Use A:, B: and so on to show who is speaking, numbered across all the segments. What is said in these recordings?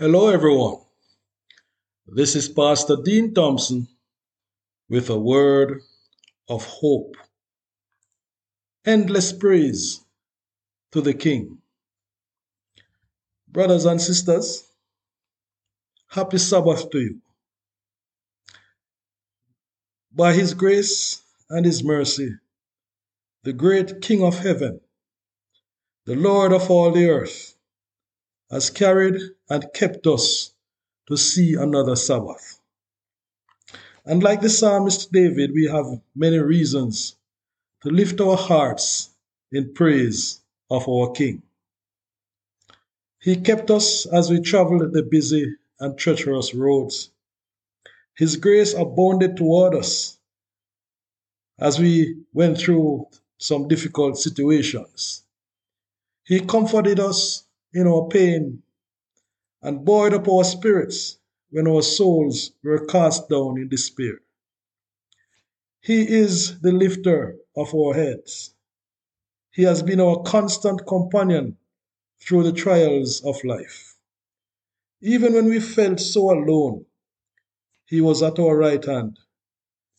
A: Hello, everyone. This is Pastor Dean Thompson with a word of hope. Endless praise to the King. Brothers and sisters, happy Sabbath to you. By His grace and His mercy, the great King of heaven, the Lord of all the earth, has carried and kept us to see another Sabbath. And like the psalmist David, we have many reasons to lift our hearts in praise of our King. He kept us as we traveled the busy and treacherous roads. His grace abounded toward us as we went through some difficult situations. He comforted us in our pain and buoyed up our spirits when our souls were cast down in despair. He is the lifter of our heads. He has been our constant companion through the trials of life. Even when we felt so alone, He was at our right hand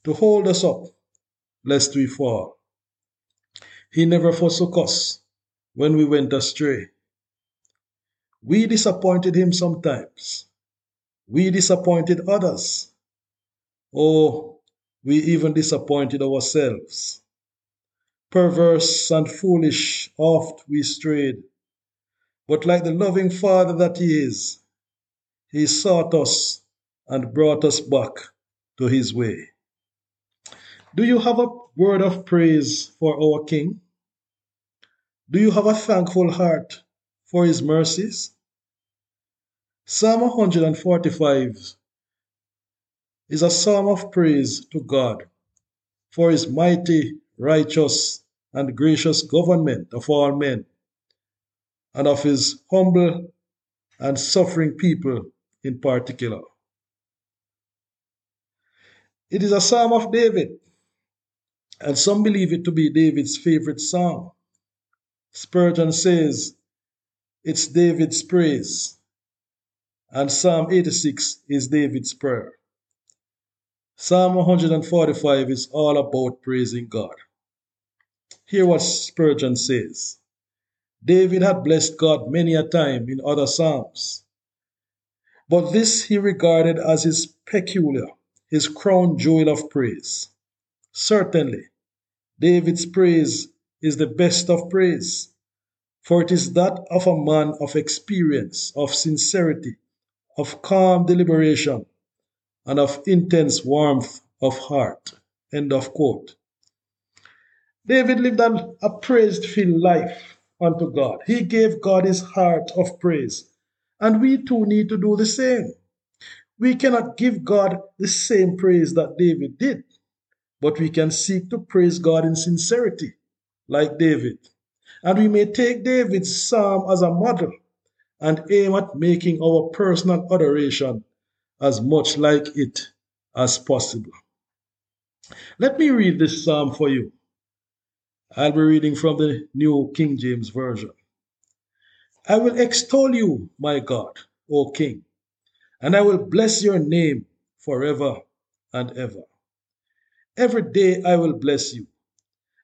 A: to hold us up lest we fall. He never forsook us when we went astray. We disappointed him sometimes. We disappointed others. Or we even disappointed ourselves. Perverse and foolish oft we strayed. But like the loving Father that He is, He sought us and brought us back to His way. Do you have a word of praise for our King? Do you have a thankful heart for his mercies. Psalm 145 is a psalm of praise to God for his mighty, righteous, and gracious government of all men, and of his humble and suffering people in particular. It is a psalm of David, and some believe it to be David's favorite psalm. Spurgeon says, it's David's praise. And Psalm 86 is David's prayer. Psalm 145 is all about praising God. Hear what Spurgeon says. David had blessed God many a time in other Psalms, but this he regarded as his peculiar, his crown jewel of praise. Certainly, David's praise is the best of praise for it is that of a man of experience, of sincerity, of calm deliberation, and of intense warmth of heart. End of quote. David lived an, a praise filled life unto God. He gave God his heart of praise. And we too need to do the same. We cannot give God the same praise that David did, but we can seek to praise God in sincerity, like David. And we may take David's psalm as a model and aim at making our personal adoration as much like it as possible. Let me read this psalm for you. I'll be reading from the New King James Version. I will extol you, my God, O King, and I will bless your name forever and ever. Every day I will bless you,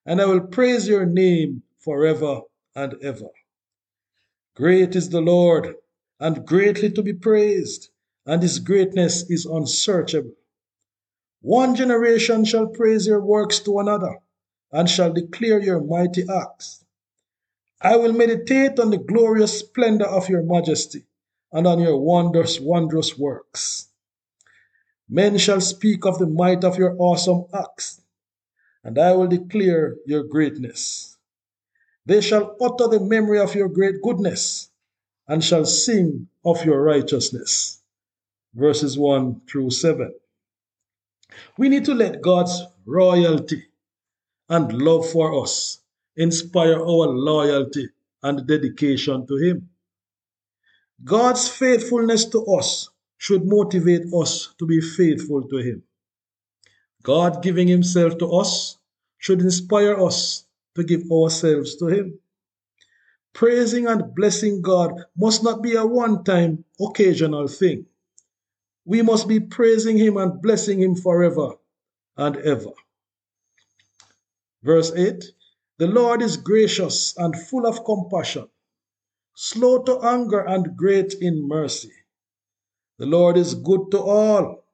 A: and I will praise your name forever and ever. Great is the Lord, and greatly to be praised, and his greatness is unsearchable. One generation shall praise your works to another, and shall declare your mighty acts. I will meditate on the glorious splendor of your majesty, and on your wondrous, wondrous works. Men shall speak of the might of your awesome acts, and I will declare your greatness. They shall utter the memory of your great goodness and shall sing of your righteousness. Verses 1 through 7. We need to let God's royalty and love for us inspire our loyalty and dedication to Him. God's faithfulness to us should motivate us to be faithful to Him. God giving Himself to us should inspire us to give ourselves to Him. praising and blessing God must not be a one time occasional thing. We must be praising Him and blessing Him forever and ever. Verse 8 The Lord is gracious and full of compassion, slow to anger and great in mercy. The Lord is good to all,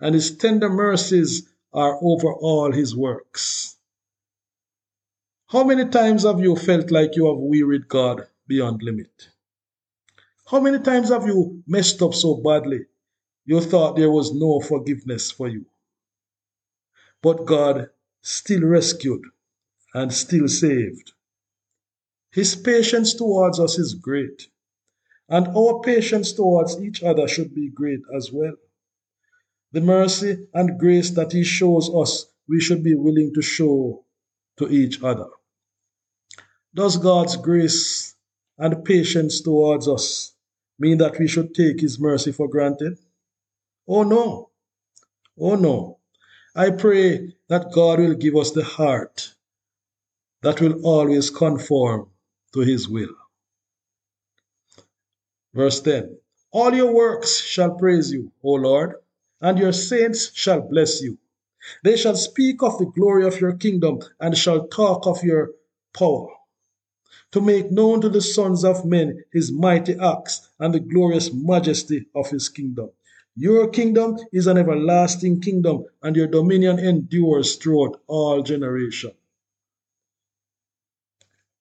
A: and His tender mercies are over all His works. How many times have you felt like you have wearied God beyond limit? How many times have you messed up so badly you thought there was no forgiveness for you? But God still rescued and still saved. His patience towards us is great, and our patience towards each other should be great as well. The mercy and grace that He shows us, we should be willing to show to each other. Does God's grace and patience towards us mean that we should take His mercy for granted? Oh no. Oh no. I pray that God will give us the heart that will always conform to His will. Verse 10 All your works shall praise you, O Lord, and your saints shall bless you. They shall speak of the glory of your kingdom and shall talk of your power to make known to the sons of men his mighty acts and the glorious majesty of his kingdom. Your kingdom is an everlasting kingdom, and your dominion endures throughout all generations.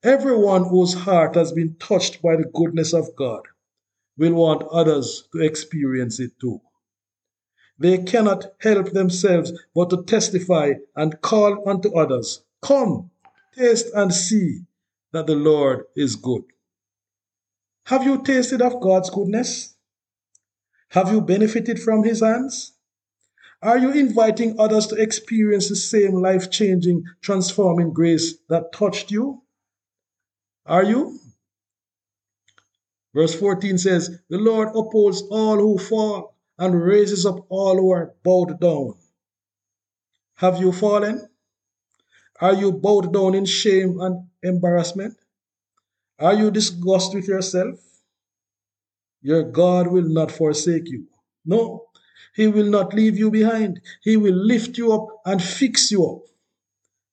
A: Everyone whose heart has been touched by the goodness of God will want others to experience it too. They cannot help themselves but to testify and call unto others, Come, taste and see that the Lord is good. Have you tasted of God's goodness? Have you benefited from His hands? Are you inviting others to experience the same life changing, transforming grace that touched you? Are you? Verse 14 says, The Lord upholds all who fall and raises up all who are bowed down. Have you fallen? Are you bowed down in shame and embarrassment? Are you disgusted with yourself? Your God will not forsake you. No, He will not leave you behind. He will lift you up and fix you up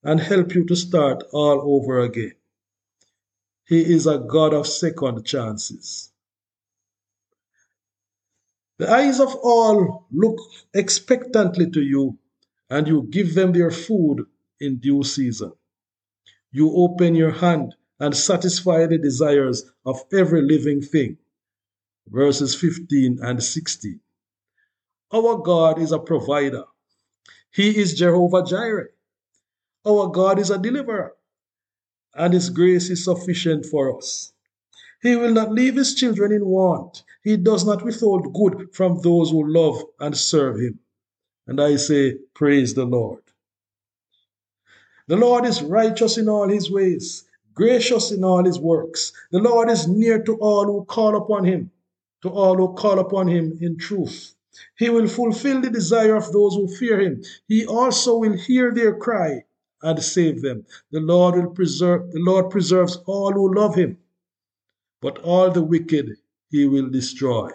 A: and help you to start all over again. He is a God of second chances. The eyes of all look expectantly to you, and you give them their food in due season. You open your hand and satisfy the desires of every living thing. Verses 15 and 16. Our God is a provider. He is Jehovah Jireh. Our God is a deliverer, and His grace is sufficient for us. He will not leave His children in want. He does not withhold good from those who love and serve Him. And I say, Praise the Lord. The Lord is righteous in all his ways, gracious in all his works. The Lord is near to all who call upon him, to all who call upon him in truth. He will fulfill the desire of those who fear him. He also will hear their cry and save them. The Lord will preserve the Lord preserves all who love him, but all the wicked he will destroy.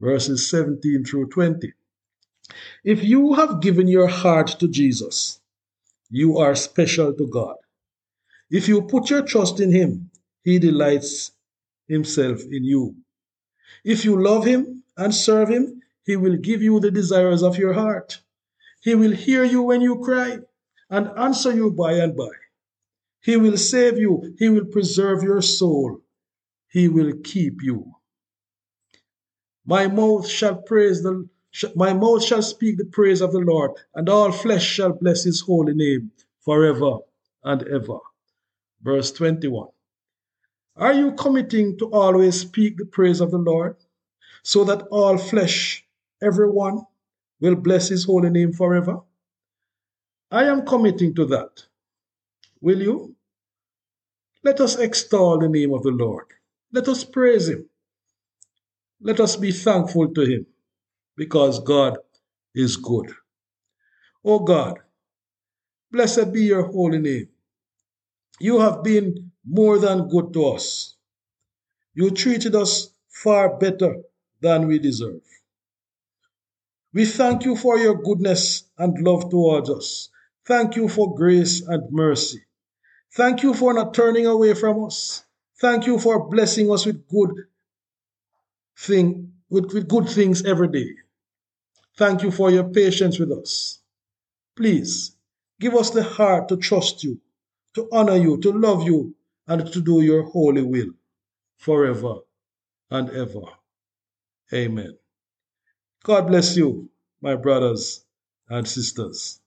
A: Verses 17 through 20. If you have given your heart to Jesus, you are special to God. If you put your trust in Him, He delights Himself in you. If you love Him and serve Him, He will give you the desires of your heart. He will hear you when you cry and answer you by and by. He will save you. He will preserve your soul. He will keep you. My mouth shall praise the my mouth shall speak the praise of the Lord, and all flesh shall bless his holy name forever and ever. Verse 21. Are you committing to always speak the praise of the Lord, so that all flesh, everyone, will bless his holy name forever? I am committing to that. Will you? Let us extol the name of the Lord. Let us praise him. Let us be thankful to him because God is good. O God, blessed be your holy name. You have been more than good to us. You treated us far better than we deserve. We thank you for your goodness and love towards us. Thank you for grace and mercy. Thank you for not turning away from us. Thank you for blessing us with good thing with, with good things every day. Thank you for your patience with us. Please give us the heart to trust you, to honor you, to love you, and to do your holy will forever and ever. Amen. God bless you, my brothers and sisters.